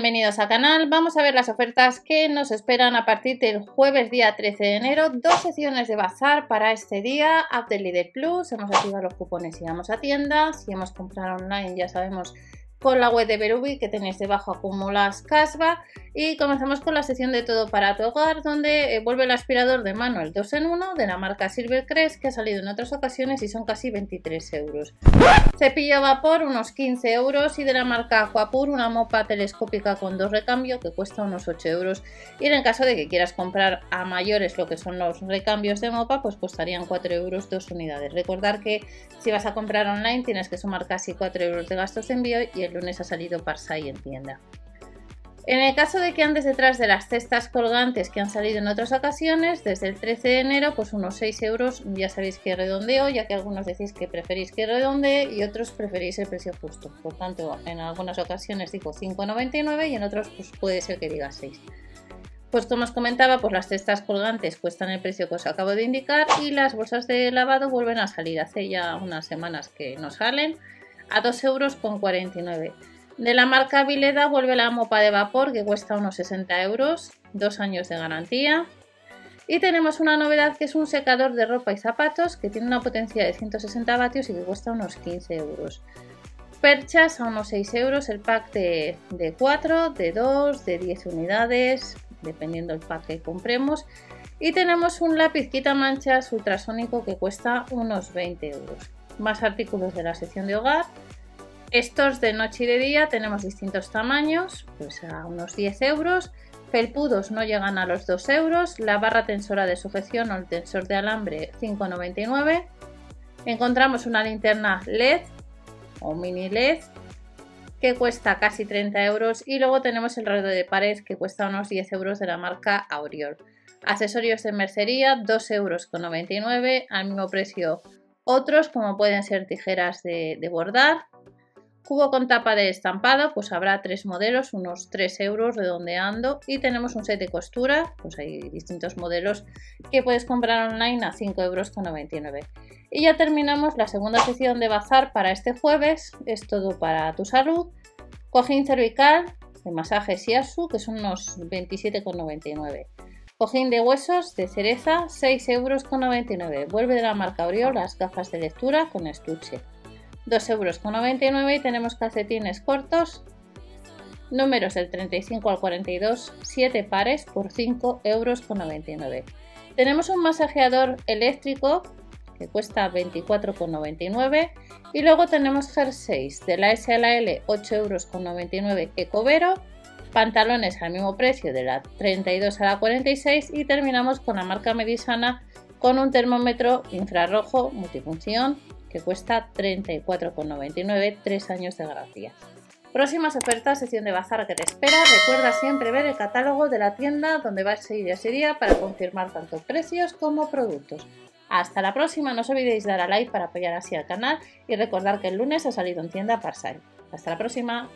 bienvenidos al canal. Vamos a ver las ofertas que nos esperan a partir del jueves día 13 de enero. Dos sesiones de bazar para este día. App de Plus, hemos activado los cupones y vamos a tienda. Si hemos comprado online ya sabemos con la web de Berubi que tenéis debajo acumulas casva y comenzamos con la sección de todo para tu hogar donde eh, vuelve el aspirador de mano el 2 en 1 de la marca Silvercrest que ha salido en otras ocasiones y son casi 23 euros. Cepillo a vapor unos 15 euros y de la marca Aquapur una mopa telescópica con dos recambios que cuesta unos 8 euros. Y en el caso de que quieras comprar a mayores lo que son los recambios de mopa pues costarían 4 euros dos unidades. Recordar que si vas a comprar online tienes que sumar casi 4 euros de gastos de envío y el lunes ha salido Parsai en tienda. En el caso de que andes detrás de las cestas colgantes que han salido en otras ocasiones, desde el 13 de enero, pues unos 6 euros, ya sabéis que redondeo, ya que algunos decís que preferís que redondee y otros preferís el precio justo. Por tanto, en algunas ocasiones digo 5,99 y en otros pues puede ser que diga 6. Pues como os comentaba, pues las cestas colgantes cuestan el precio que os acabo de indicar y las bolsas de lavado vuelven a salir. Hace ya unas semanas que no salen a 2,49 euros. De la marca Vileda vuelve la mopa de vapor que cuesta unos 60 euros, dos años de garantía. Y tenemos una novedad que es un secador de ropa y zapatos que tiene una potencia de 160 vatios y que cuesta unos 15 euros. Perchas a unos 6 euros el pack de, de 4, de 2, de 10 unidades, dependiendo del pack que compremos. Y tenemos un lápiz quita manchas ultrasónico que cuesta unos 20 euros más artículos de la sección de hogar. Estos de noche y de día tenemos distintos tamaños, pues a unos 10 euros. Felpudos no llegan a los 2 euros. La barra tensora de sujeción o el tensor de alambre 5,99. Encontramos una linterna LED o mini LED que cuesta casi 30 euros. Y luego tenemos el radio de pared que cuesta unos 10 euros de la marca Auriol. Accesorios de mercería 2,99 euros al mismo precio otros, como pueden ser tijeras de, bordar. Cubo con tapa de estampado, pues habrá tres modelos, unos 3 euros redondeando. Y tenemos un set de costura, pues hay distintos modelos que puedes comprar online a 5,99 euros. Y ya terminamos la segunda sesión de bazar para este jueves. Es todo para tu salud. Cojín cervical de masaje Siasu, que son unos 27,99 Cojín de huesos de cereza, 6,99 euros. Vuelve de la marca Oriol las gafas de lectura con estuche. 2,99 euros y tenemos calcetines cortos. Números del 35 al 42, 7 pares por 5,99 euros. Tenemos un masajeador eléctrico que cuesta 24,99 y luego tenemos jerseys de la S a la L 8,99 euros Ecovero pantalones al mismo precio de la 32 a la 46 y terminamos con la marca Medisana con un termómetro infrarrojo multifunción que cuesta 34,99, 3 años de garantía. Próximas ofertas, sección de bazar que te espera. Recuerda siempre ver el catálogo de la tienda donde vas a ir ese día para confirmar tanto precios como productos. Hasta la próxima, no os olvidéis dar a like para apoyar así al canal y recordar que el lunes ha salido en tienda Parsai. Hasta la próxima.